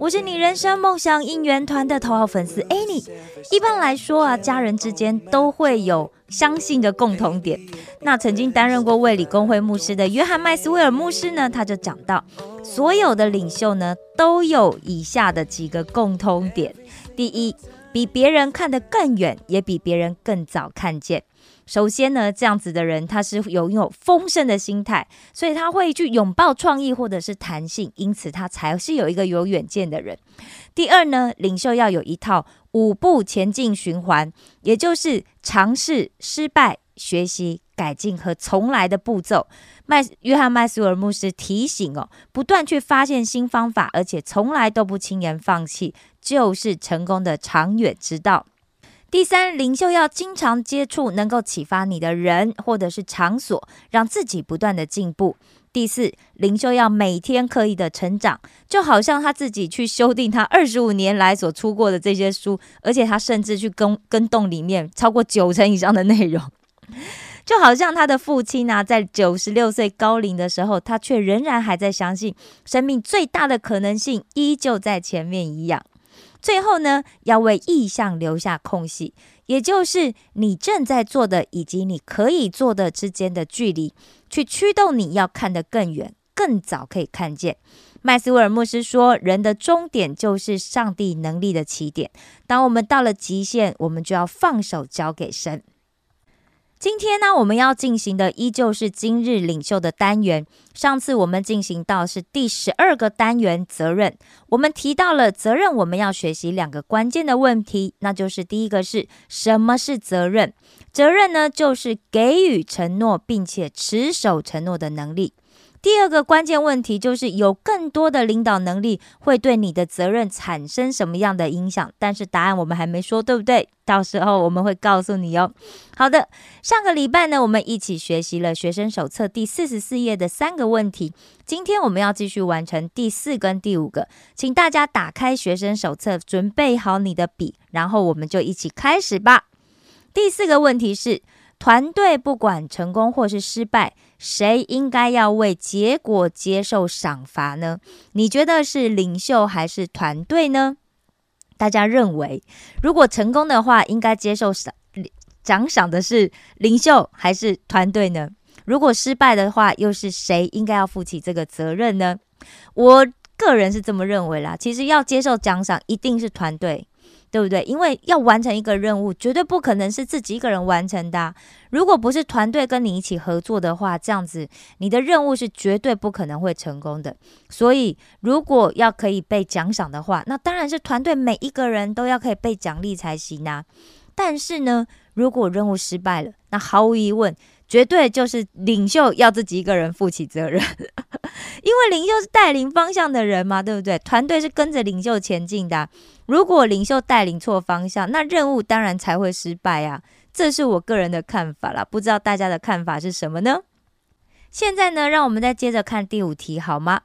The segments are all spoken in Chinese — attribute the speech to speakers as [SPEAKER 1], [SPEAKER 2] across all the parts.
[SPEAKER 1] 我是你人生梦想应援团的头号粉丝 any。一般来说啊，家人之间都会有相信的共同点。那曾经担任过卫理公会牧师的约翰麦斯威尔牧师呢，他就讲到，所有的领袖呢都有以下的几个共通点：第一，比别人看得更远，也比别人更早看见。首先呢，这样子的人他是拥有丰盛的心态，所以他会去拥抱创意或者是弹性，因此他才是有一个有远见的人。第二呢，领袖要有一套五步前进循环，也就是尝试、失败、学习、改进和重来的步骤。麦约翰麦斯尔牧师提醒哦，不断去发现新方法，而且从来都不轻言放弃，就是成功的长远之道。第三，领袖要经常接触能够启发你的人或者是场所，让自己不断的进步。第四，领袖要每天刻意的成长，就好像他自己去修订他二十五年来所出过的这些书，而且他甚至去跟跟动里面超过九成以上的内容。就好像他的父亲呢、在九十六岁高龄的时候，他却仍然还在相信生命最大的可能性依旧在前面一样。最后呢，要为意向留下空隙，也就是你正在做的以及你可以做的之间的距离，去驱动你要看得更远、更早可以看见。麦斯威尔牧师说：“人的终点就是上帝能力的起点。当我们到了极限，我们就要放手交给神。”今天呢，我们要进行的依旧是今日领袖的单元。上次我们进行到是第十二个单元责任，我们提到了责任，我们要学习两个关键的问题，那就是第一个是什么是责任？责任呢，就是给予承诺并且持守承诺的能力。第二个关键问题就是有更多的领导能力会对你的责任产生什么样的影响？但是答案我们还没说，对不对？到时候我们会告诉你哦。好的，上个礼拜呢，我们一起学习了学生手册第四十四页的三个问题。今天我们要继续完成第四跟第五个，请大家打开学生手册，准备好你的笔，然后我们就一起开始吧。第四个问题是。团队不管成功或是失败，谁应该要为结果接受赏罚呢？你觉得是领袖还是团队呢？大家认为，如果成功的话，应该接受赏奖赏的是领袖还是团队呢？如果失败的话，又是谁应该要负起这个责任呢？我个人是这么认为啦。其实要接受奖赏，一定是团队。对不对？因为要完成一个任务，绝对不可能是自己一个人完成的。如果不是团队跟你一起合作的话，这样子你的任务是绝对不可能会成功的。所以，如果要可以被奖赏的话，那当然是团队每一个人都要可以被奖励才行啊。但是呢，如果任务失败了，那毫无疑问，绝对就是领袖要自己一个人负起责任，因为领袖是带领方向的人嘛，对不对？团队是跟着领袖前进的。如果领袖带领错方向，那任务当然才会失败啊！这是我个人的看法啦，不知道大家的看法是什么呢？现在呢，让我们再接着看第五题好吗？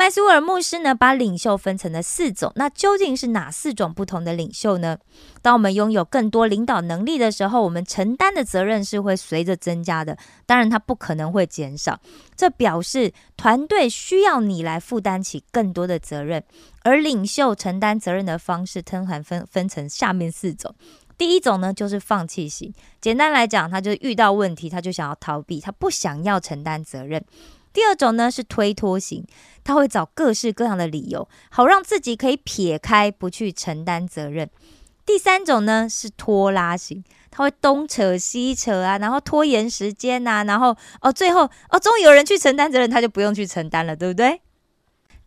[SPEAKER 1] 麦斯威尔牧师呢，把领袖分成了四种，那究竟是哪四种不同的领袖呢？当我们拥有更多领导能力的时候，我们承担的责任是会随着增加的，当然它不可能会减少。这表示团队需要你来负担起更多的责任，而领袖承担责任的方式，通常分分成下面四种。第一种呢，就是放弃型。简单来讲，他就遇到问题，他就想要逃避，他不想要承担责任。第二种呢是推脱型，他会找各式各样的理由，好让自己可以撇开，不去承担责任。第三种呢是拖拉型，他会东扯西扯啊，然后拖延时间呐，然后哦，最后哦，终于有人去承担责任，他就不用去承担了，对不对？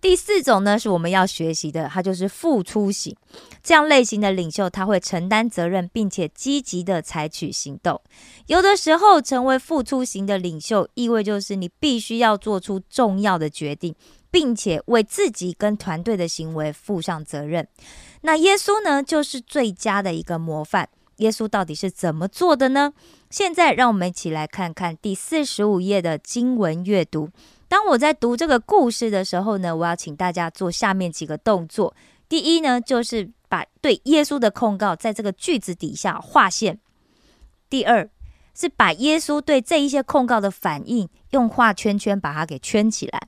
[SPEAKER 1] 第四种呢，是我们要学习的，它就是付出型。这样类型的领袖，他会承担责任，并且积极的采取行动。有的时候，成为付出型的领袖，意味就是你必须要做出重要的决定，并且为自己跟团队的行为负上责任。那耶稣呢，就是最佳的一个模范。耶稣到底是怎么做的呢？现在让我们一起来看看第四十五页的经文阅读。当我在读这个故事的时候呢，我要请大家做下面几个动作。第一呢，就是把对耶稣的控告在这个句子底下划线；第二是把耶稣对这一些控告的反应用画圈圈把它给圈起来；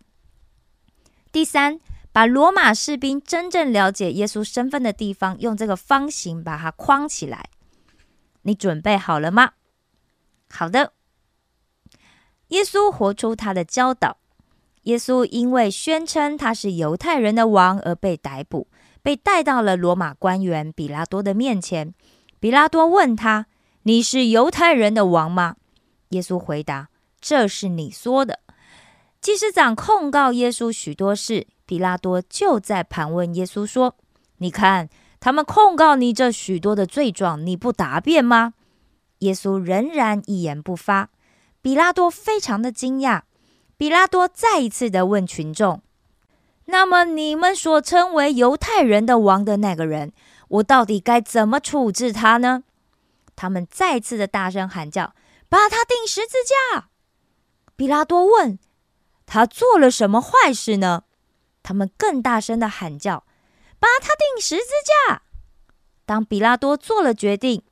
[SPEAKER 1] 第三，把罗马士兵真正了解耶稣身份的地方用这个方形把它框起来。你准备好了吗？好的。耶稣活出他的教导。耶稣因为宣称他是犹太人的王而被逮捕，被带到了罗马官员比拉多的面前。比拉多问他：“你是犹太人的王吗？”耶稣回答：“这是你说的。”祭司长控告耶稣许多事，比拉多就在盘问耶稣说：“你看，他们控告你这许多的罪状，你不答辩吗？”耶稣仍然一言不发。比拉多非常的惊讶。比拉多再一次的问群众：“那么你们所称为犹太人的王的那个人，我到底该怎么处置他呢？”他们再次的大声喊叫：“把他钉十字架！”比拉多问：“他做了什么坏事呢？”他们更大声的喊叫：“把他钉十字架！”当比拉多做了决定，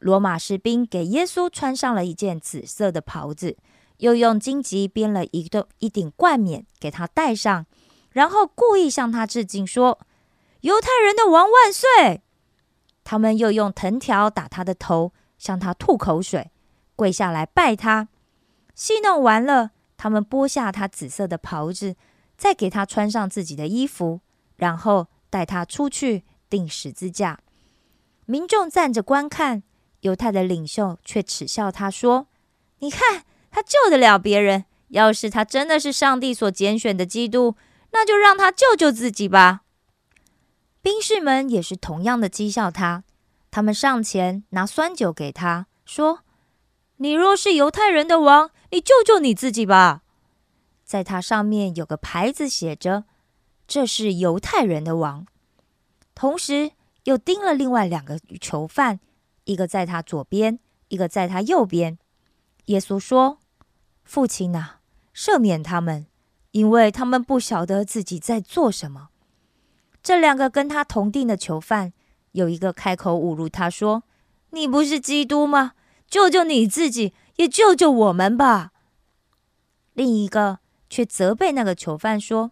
[SPEAKER 1] 罗马士兵给耶稣穿上了一件紫色的袍子。又用荆棘编了一个一顶冠冕给他戴上，然后故意向他致敬，说：“犹太人的王万岁！”他们又用藤条打他的头，向他吐口水，跪下来拜他。戏弄完了，他们剥下他紫色的袍子，再给他穿上自己的衣服，然后带他出去钉十字架。民众站着观看，犹太的领袖却耻笑他说：“你看。”他救得了别人。要是他真的是上帝所拣选的基督，那就让他救救自己吧。兵士们也是同样的讥笑他。他们上前拿酸酒给他，说：“你若是犹太人的王，你救救你自己吧。”在他上面有个牌子，写着：“这是犹太人的王。”同时又钉了另外两个囚犯，一个在他左边，一个在他右边。耶稣说。父亲呐，赦免他们，因为他们不晓得自己在做什么。这两个跟他同定的囚犯，有一个开口侮辱他说：“你不是基督吗？救救你自己，也救救我们吧。”另一个却责备那个囚犯说：“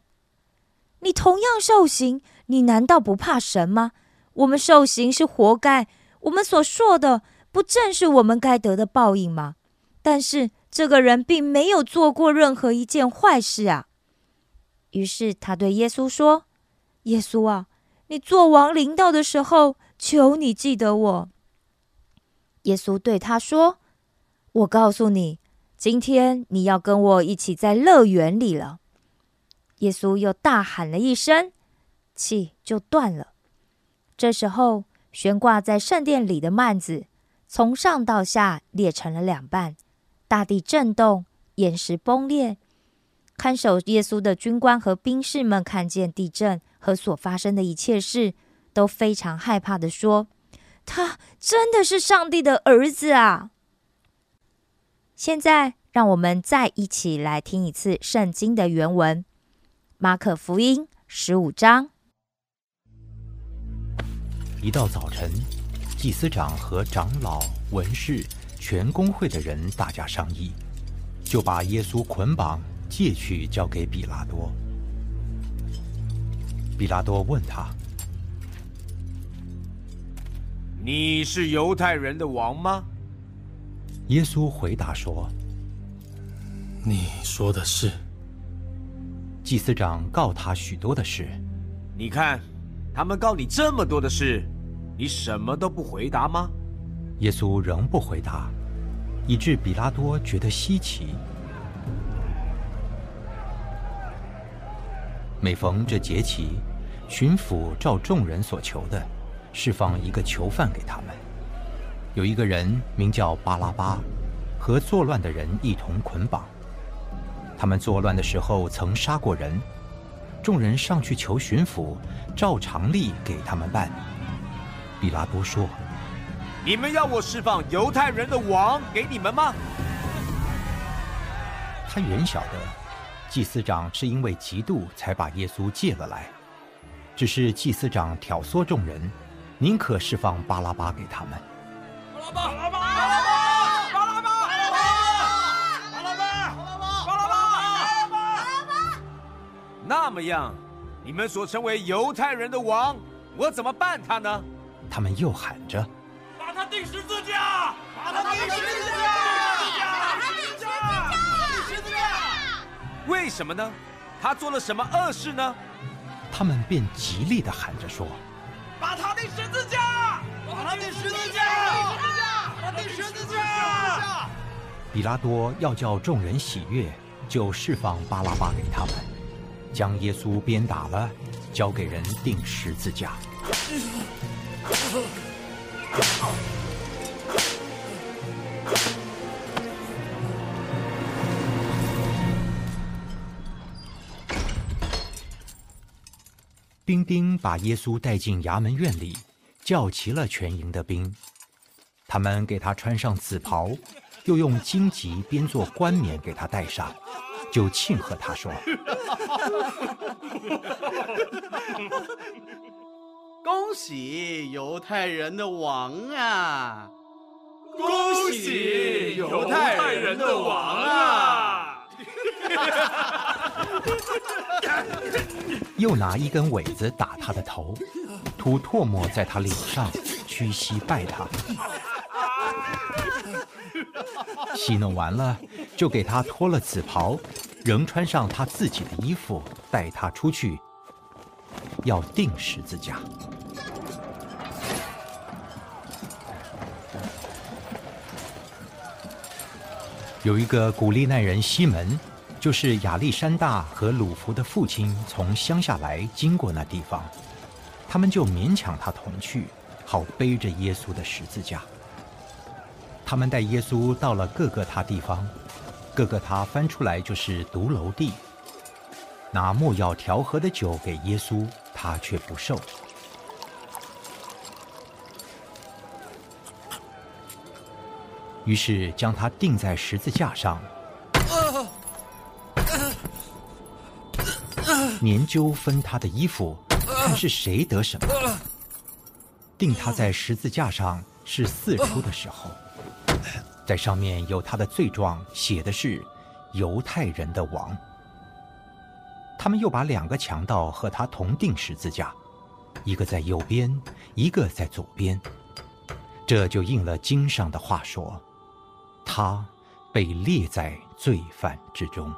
[SPEAKER 1] 你同样受刑，你难道不怕神吗？我们受刑是活该，我们所说的不正是我们该得的报应吗？但是。”这个人并没有做过任何一件坏事啊。于是他对耶稣说：“耶稣啊，你做王临到的时候，求你记得我。”耶稣对他说：“我告诉你，今天你要跟我一起在乐园里了。”耶稣又大喊了一声，气就断了。这时候，悬挂在圣殿里的幔子从上到下裂成了两半。大地震动，岩石崩裂。看守耶稣的军官和兵士们看见地震和所发生的一切事，都非常害怕的说：“他真的是上帝的儿子啊！”现在，让我们再一起来听一次圣经的原文，《马可福音》十五章。
[SPEAKER 2] 一到早晨，祭司长和长老、文士。全公会的人大家商议，就把耶稣捆绑借去交给比拉多。比拉多问他：“
[SPEAKER 3] 你是犹太人的王吗？”
[SPEAKER 2] 耶稣回答说：“
[SPEAKER 4] 你说的是。”
[SPEAKER 2] 祭司长告他许多的事，
[SPEAKER 3] 你看，他们告你这么多的事，你什么都不回答吗？
[SPEAKER 2] 耶稣仍不回答，以致比拉多觉得稀奇。每逢这节期，巡抚照众人所求的，释放一个囚犯给他们。有一个人名叫巴拉巴，和作乱的人一同捆绑。他们作乱的时候曾杀过人。众人上去求巡抚，照常例给他们办。比拉多说。
[SPEAKER 3] 你们要我释放犹太人的王给你们吗？
[SPEAKER 2] 他原晓得，祭司长是因为嫉妒才把耶稣借了来，只是祭司长挑唆众人，宁可释放巴拉巴给他们。
[SPEAKER 5] 巴拉巴，巴拉巴，巴拉巴，巴拉巴，巴拉巴，巴拉巴，巴拉巴，巴拉巴。
[SPEAKER 3] 那么样，你们所称为犹太人的王，我怎么办他呢？
[SPEAKER 2] 他们又喊着。
[SPEAKER 5] 十字架！把他钉十字架！十字架！把他钉十字架！
[SPEAKER 3] 为什么呢？他做了什么恶事呢？
[SPEAKER 2] 他们便极力的喊着说：“
[SPEAKER 5] 把他钉十字架！把他钉十字架！把他钉十字架！”
[SPEAKER 2] 比拉多要叫众人喜悦，就释放巴拉巴给他们，将耶稣鞭打了，交给人钉十字架。兵丁把耶稣带进衙门院里，叫齐了全营的兵。他们给他穿上紫袍，又用荆棘编做冠冕给他戴上，就庆贺他说：“
[SPEAKER 6] 恭喜犹太人的王啊！
[SPEAKER 5] 恭喜犹太人的王啊！”
[SPEAKER 2] 又拿一根苇子打他的头，吐唾沫在他脸上，屈膝拜他。戏弄完了，就给他脱了紫袍，仍穿上他自己的衣服，带他出去，要钉十字架。有一个古利奈人西门。就是亚历山大和鲁弗的父亲从乡下来，经过那地方，他们就勉强他同去，好背着耶稣的十字架。他们带耶稣到了各个他地方，各个他翻出来就是独楼地。拿莫药调和的酒给耶稣，他却不受。于是将他钉在十字架上。研究分他的衣服，看是谁得什么。定他在十字架上是四出的时候，在上面有他的罪状，写的是犹太人的王。他们又把两个强盗和他同钉十字架，一个在右边，一个在左边。这就应了经上的话说：他被列在罪犯之中。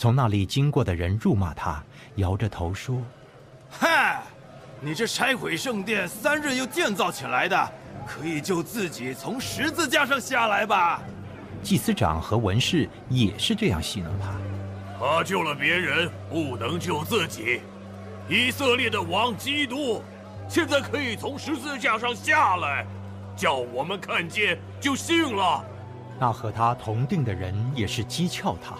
[SPEAKER 2] 从那里经过的人辱骂他，摇着头说：“
[SPEAKER 5] 嗨，你这拆毁圣殿三日又建造起来的，可以救自己从十字架上下来吧？”
[SPEAKER 2] 祭司长和文士也是这样戏弄他。
[SPEAKER 7] 他救了别人，不能救自己。以色列的王基督，现在可以从十字架上下来，叫我们看见就信了。
[SPEAKER 2] 那和他同定的人也是讥诮他。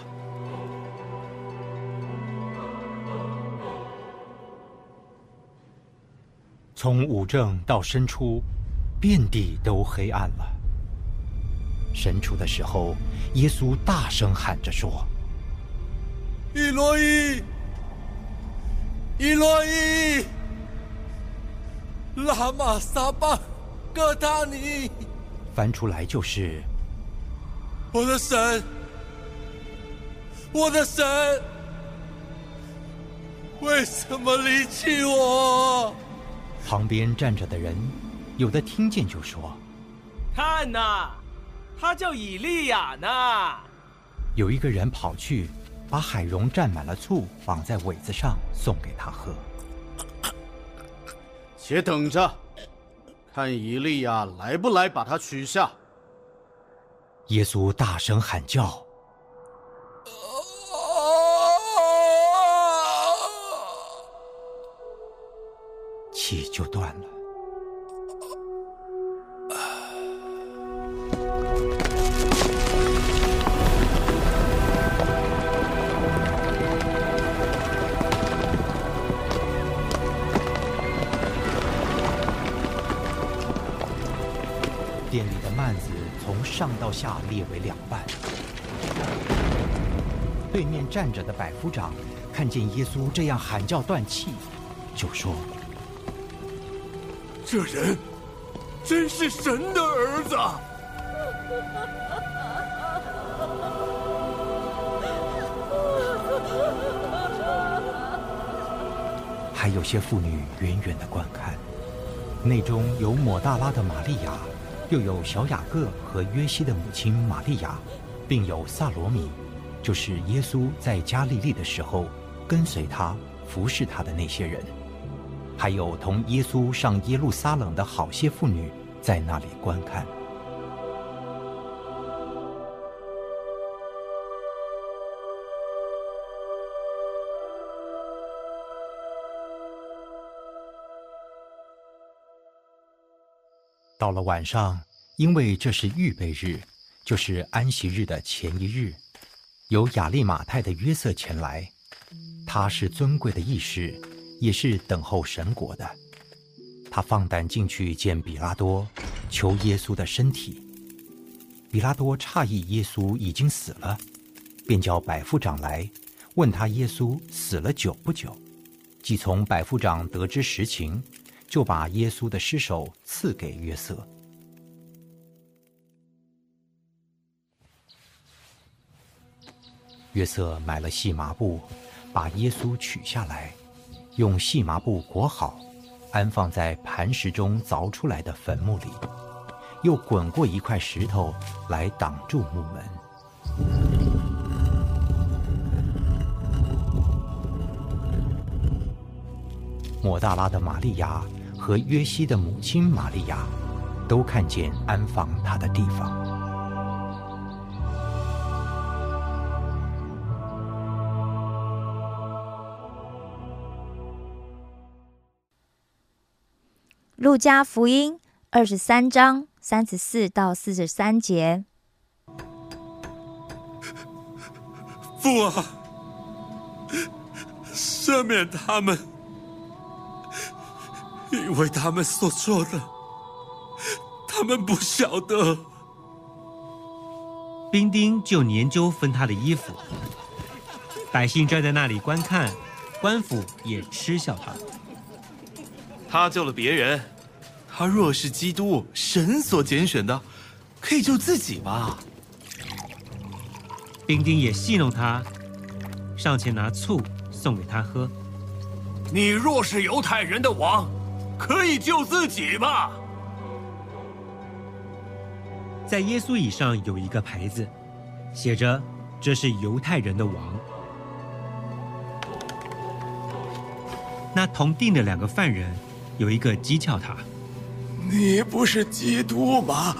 [SPEAKER 2] 从五正到申初，遍地都黑暗了。申初的时候，耶稣大声喊着说：“
[SPEAKER 5] 伊洛伊，伊洛伊，拉玛撒巴哥达尼。”
[SPEAKER 2] 翻出来就是：“
[SPEAKER 5] 我的神，我的神，为什么离弃我？”
[SPEAKER 2] 旁边站着的人，有的听见就说：“
[SPEAKER 8] 看呐，他叫以利亚呢。”
[SPEAKER 2] 有一个人跑去，把海蓉蘸满了醋，绑在苇子上，送给他喝。
[SPEAKER 6] 且等着，看以利亚来不来把他取下。
[SPEAKER 2] 耶稣大声喊叫。气就断了。店里的幔子从上到下裂为两半。对面站着的百夫长看见耶稣这样喊叫断气，就说：“
[SPEAKER 7] 这人真是神的儿子。”
[SPEAKER 2] 还有些妇女远远的观看，内中有抹大拉的玛利亚，又有小雅各和约西的母亲玛利亚，并有萨罗米，就是耶稣在加利利的时候跟随他、服侍他的那些人，还有同耶稣上耶路撒冷的好些妇女在那里观看。到了晚上，因为这是预备日，就是安息日的前一日，有亚利马泰的约瑟前来，他是尊贵的义士，也是等候神国的。他放胆进去见比拉多，求耶稣的身体。比拉多诧异耶稣已经死了，便叫百夫长来，问他耶稣死了久不久。既从百夫长得知实情。就把耶稣的尸首赐给约瑟。约瑟买了细麻布，把耶稣取下来，用细麻布裹好，安放在磐石中凿出来的坟墓里，又滚过一块石头来挡住墓门。抹大拉的玛利亚。和约西的母亲玛利亚都看见安放他的地方。
[SPEAKER 1] 路加福音二十三章三十四到四十三节。
[SPEAKER 9] 父啊，赦免他们。因为他们所做的，他们不晓得。
[SPEAKER 10] 兵丁就研究分他的衣服，百姓站在那里观看，官府也嗤笑他。
[SPEAKER 5] 他救了别人，他若是基督，神所拣选的，可以救自己吧。
[SPEAKER 10] 丁丁也戏弄他，上前拿醋送给他喝。
[SPEAKER 7] 你若是犹太人的王。可以救自己吧。
[SPEAKER 10] 在耶稣椅上有一个牌子，写着：“这是犹太人的王。”那同定的两个犯人，有一个讥诮他：“
[SPEAKER 9] 你不是基督吗？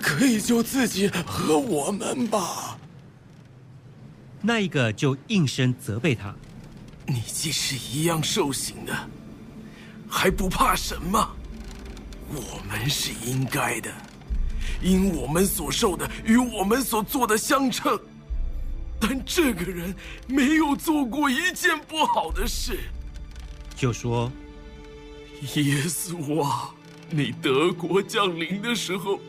[SPEAKER 9] 可以救自己和我们吧。”
[SPEAKER 10] 那一个就应声责备他：“
[SPEAKER 7] 你既是一样受刑的。”还不怕什么？我们是应该的，因我们所受的与我们所做的相称。但这个人没有做过一件不好的事，
[SPEAKER 10] 就说：“
[SPEAKER 7] 耶稣啊，你德国降临的时候，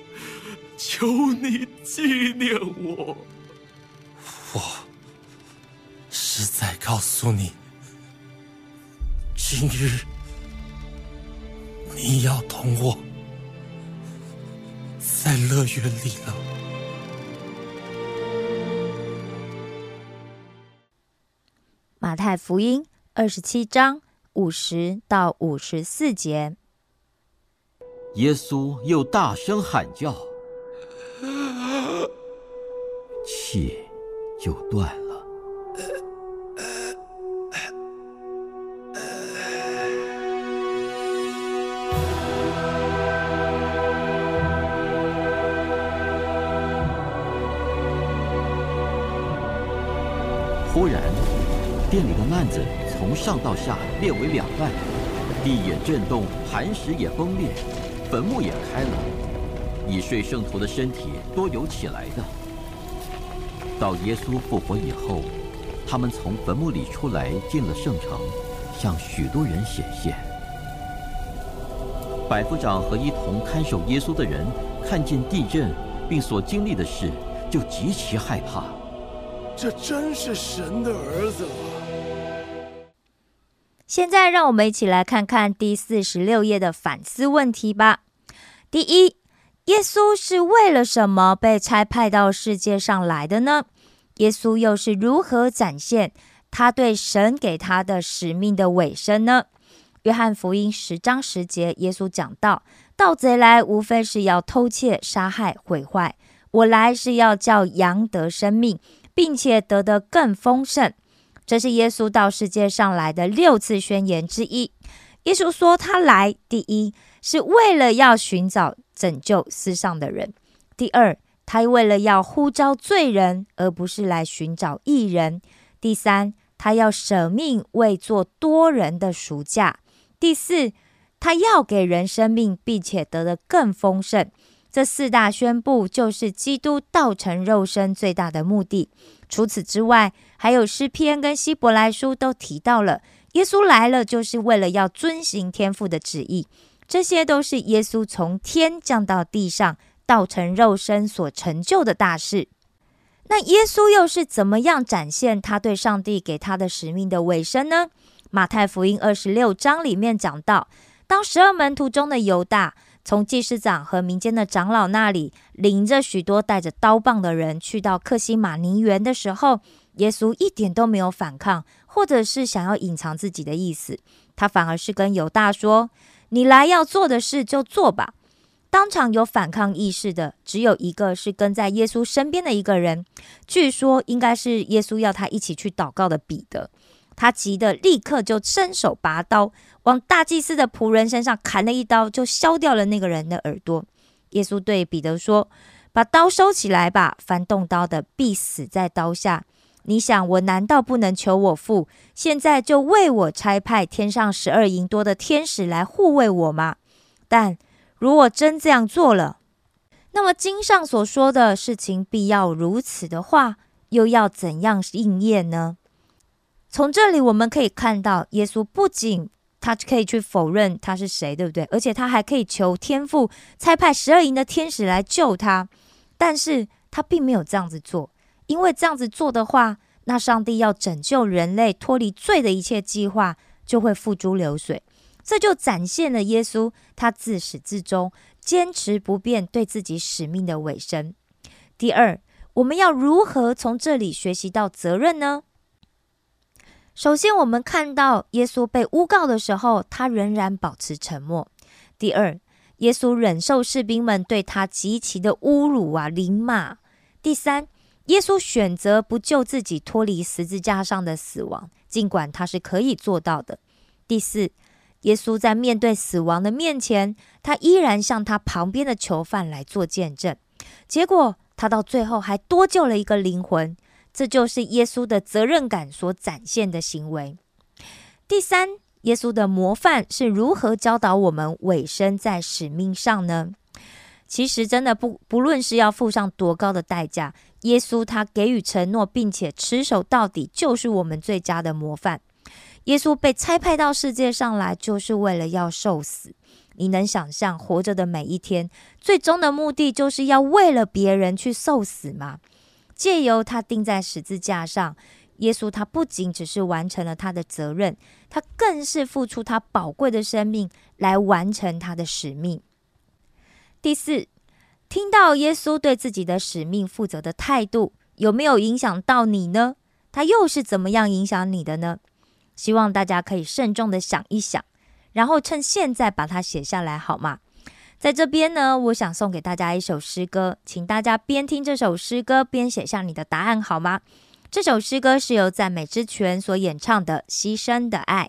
[SPEAKER 7] 求你纪念我。”
[SPEAKER 9] 我实在告诉你，今日。你要同我在乐园里了。
[SPEAKER 1] 马太福音二十七章五十到五十四节，
[SPEAKER 11] 耶稣又大声喊叫，气就断了。店里的幔子从上到下裂为两半，地也震动，磐石也崩裂，坟墓也开了，已睡圣徒的身体多有起来的。到耶稣复活以后，他们从坟墓里出来，进了圣城，向许多人显现。百夫长和一同看守耶稣的人看见地震并所经历的事，就极其害怕。
[SPEAKER 9] 这真是神的儿子吗？
[SPEAKER 1] 现在让我们一起来看看第四十六页的反思问题吧。第一，耶稣是为了什么被差派到世界上来的呢？耶稣又是如何展现他对神给他的使命的尾声呢？约翰福音十章十节，耶稣讲到：“盗贼来，无非是要偷窃、杀害、毁坏。我来是要叫羊得生命，并且得的更丰盛。”这是耶稣到世界上来的六次宣言之一。耶稣说，他来第一是为了要寻找拯救世上的人；第二，他为了要呼召罪人，而不是来寻找义人；第三，他要舍命为做多人的赎价；第四，他要给人生命，并且得的更丰盛。这四大宣布就是基督道成肉身最大的目的。除此之外，还有诗篇跟希伯来书都提到了，耶稣来了就是为了要遵行天父的旨意。这些都是耶稣从天降到地上，道成肉身所成就的大事。那耶稣又是怎么样展现他对上帝给他的使命的尾声呢？马太福音二十六章里面讲到，当十二门徒中的犹大。从祭司长和民间的长老那里领着许多带着刀棒的人去到克西马尼园的时候，耶稣一点都没有反抗，或者是想要隐藏自己的意思。他反而是跟犹大说：“你来要做的事就做吧。”当场有反抗意识的只有一个，是跟在耶稣身边的一个人，据说应该是耶稣要他一起去祷告的彼得。他急得立刻就伸手拔刀。往大祭司的仆人身上砍了一刀，就削掉了那个人的耳朵。耶稣对彼得说：“把刀收起来吧，凡动刀的必死在刀下。你想，我难道不能求我父，现在就为我差派天上十二银多的天使来护卫我吗？但如果真这样做了，那么经上所说的事情必要如此的话，又要怎样应验呢？从这里我们可以看到，耶稣不仅他可以去否认他是谁，对不对？而且他还可以求天父差派十二营的天使来救他，但是他并没有这样子做，因为这样子做的话，那上帝要拯救人类脱离罪的一切计划就会付诸流水。这就展现了耶稣他自始至终坚持不变对自己使命的尾声。第二，我们要如何从这里学习到责任呢？首先，我们看到耶稣被诬告的时候，他仍然保持沉默。第二，耶稣忍受士兵们对他极其的侮辱啊、凌骂。第三，耶稣选择不救自己脱离十字架上的死亡，尽管他是可以做到的。第四，耶稣在面对死亡的面前，他依然向他旁边的囚犯来做见证。结果，他到最后还多救了一个灵魂。这就是耶稣的责任感所展现的行为。第三，耶稣的模范是如何教导我们委身在使命上呢？其实，真的不不论是要付上多高的代价，耶稣他给予承诺，并且持守到底，就是我们最佳的模范。耶稣被差派到世界上来，就是为了要受死。你能想象活着的每一天，最终的目的就是要为了别人去受死吗？借由他钉在十字架上，耶稣他不仅只是完成了他的责任，他更是付出他宝贵的生命来完成他的使命。第四，听到耶稣对自己的使命负责的态度，有没有影响到你呢？他又是怎么样影响你的呢？希望大家可以慎重的想一想，然后趁现在把它写下来，好吗？在这边呢，我想送给大家一首诗歌，请大家边听这首诗歌边写下你的答案，好吗？这首诗歌是由赞美之泉所演唱的《牺牲的爱》。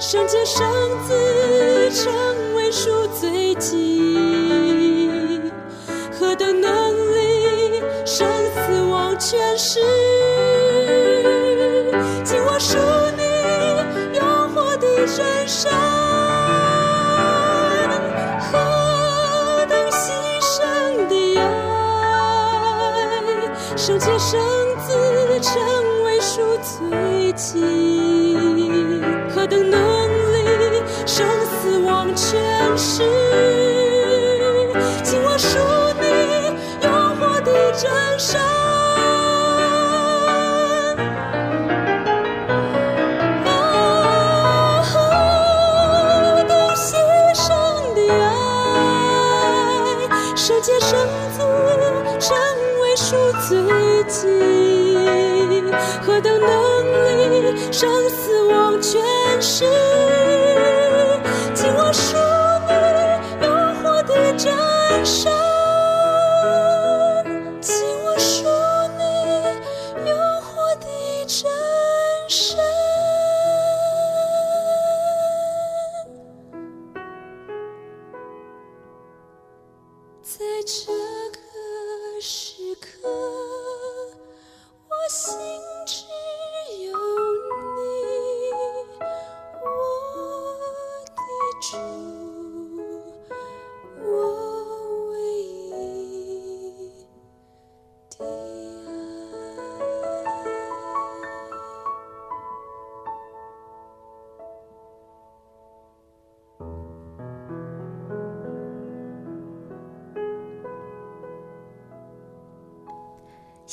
[SPEAKER 12] 圣洁圣子成为赎罪祭，何等能力，生死忘全是，尽我属你永活的真神。何等牺牲的爱，圣洁圣子成为赎罪祭，何等能力，生死忘前事，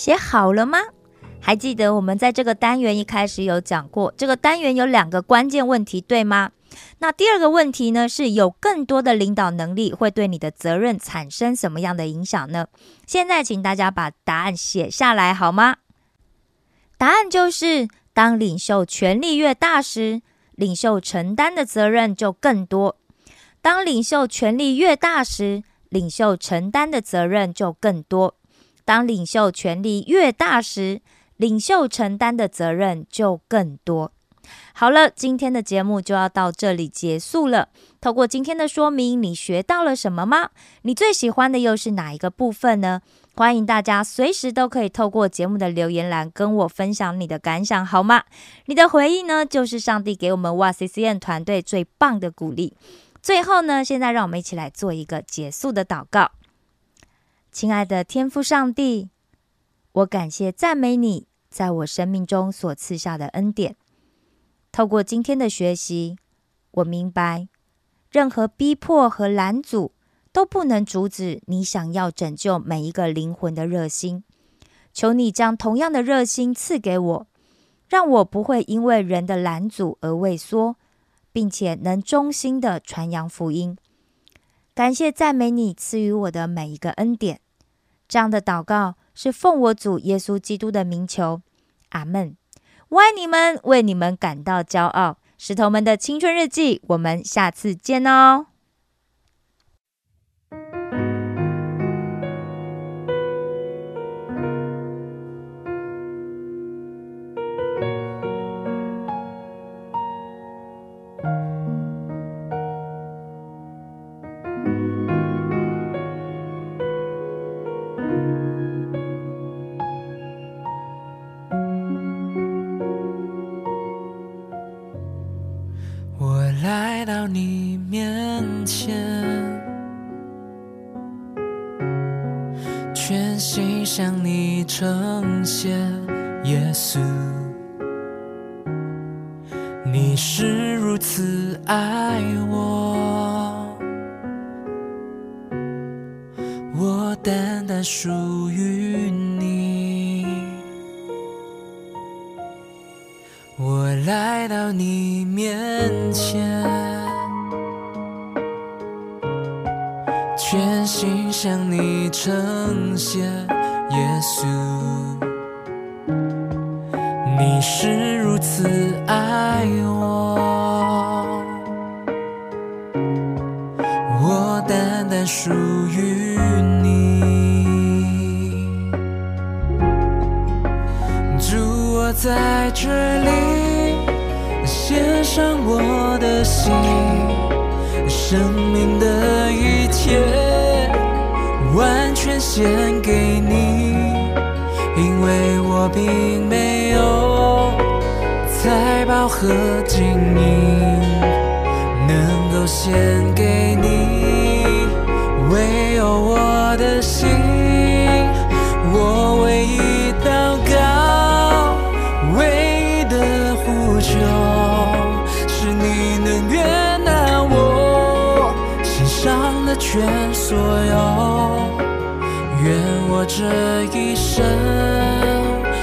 [SPEAKER 1] 写好了吗？还记得我们在这个单元一开始有讲过，这个单元有两个关键问题，对吗？那第二个问题呢，是有更多的领导能力会对你的责任产生什么样的影响呢？现在请大家把答案写下来好吗？答案就是，当领袖权力越大时，领袖承担的责任就更多；当领袖权力越大时，领袖承担的责任就更多；当领袖权力越大时，领袖承担的责任就更多。好了，今天的节目就要到这里结束了。透过今天的说明，你学到了什么吗？你最喜欢的又是哪一个部分呢？欢迎大家随时都可以透过节目的留言栏跟我分享你的感想，好吗？你的回忆呢，就是上帝给我们哇 C C N 团队最棒的鼓励。最后呢，现在让我们一起来做一个结束的祷告。亲爱的天父上帝，我感谢赞美你在我生命中所赐下的恩典。透过今天的学习，我明白，任何逼迫和拦阻都不能阻止你想要拯救每一个灵魂的热心。求你将同样的热心赐给我，让我不会因为人的拦阻而畏缩，并且能忠心的传扬福音。感谢赞美你赐予我的每一个恩典。这样的祷告是奉我主耶稣基督的名求，阿门。我爱你们，为你们感到骄傲。石头们的青春日记，我们下次见哦。
[SPEAKER 12] 心向你呈现，耶稣，你是如此爱我，我单单属于你。主，我在这里献上我的心，生命的一切献给你，因为我并没有财宝和金银能够献给你，唯有我的心，我唯一祷告，唯一的呼求，是你能悦纳我心上的全这一生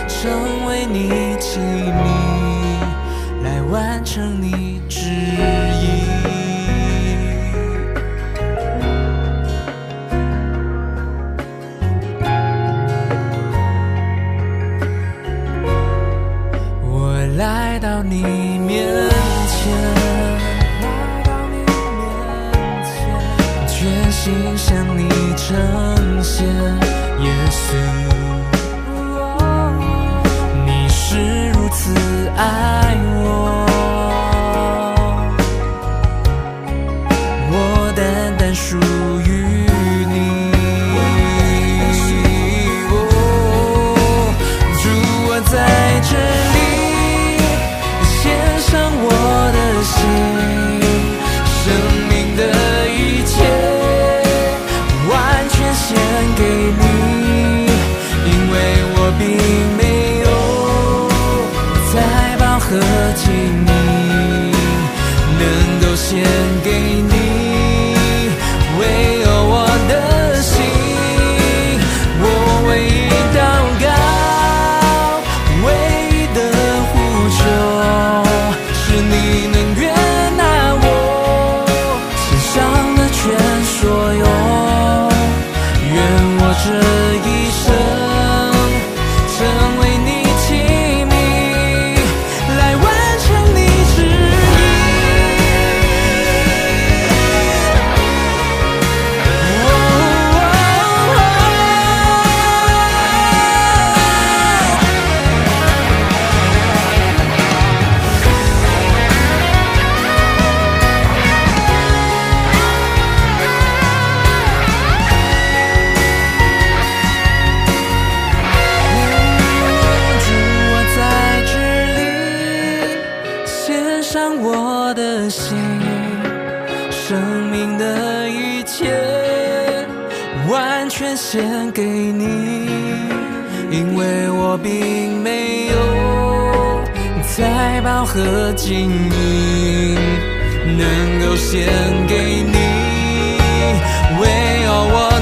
[SPEAKER 12] 成为你器皿，来完成你旨意。献给你，因为我并没有财宝和金银，能够献给你。唯有我。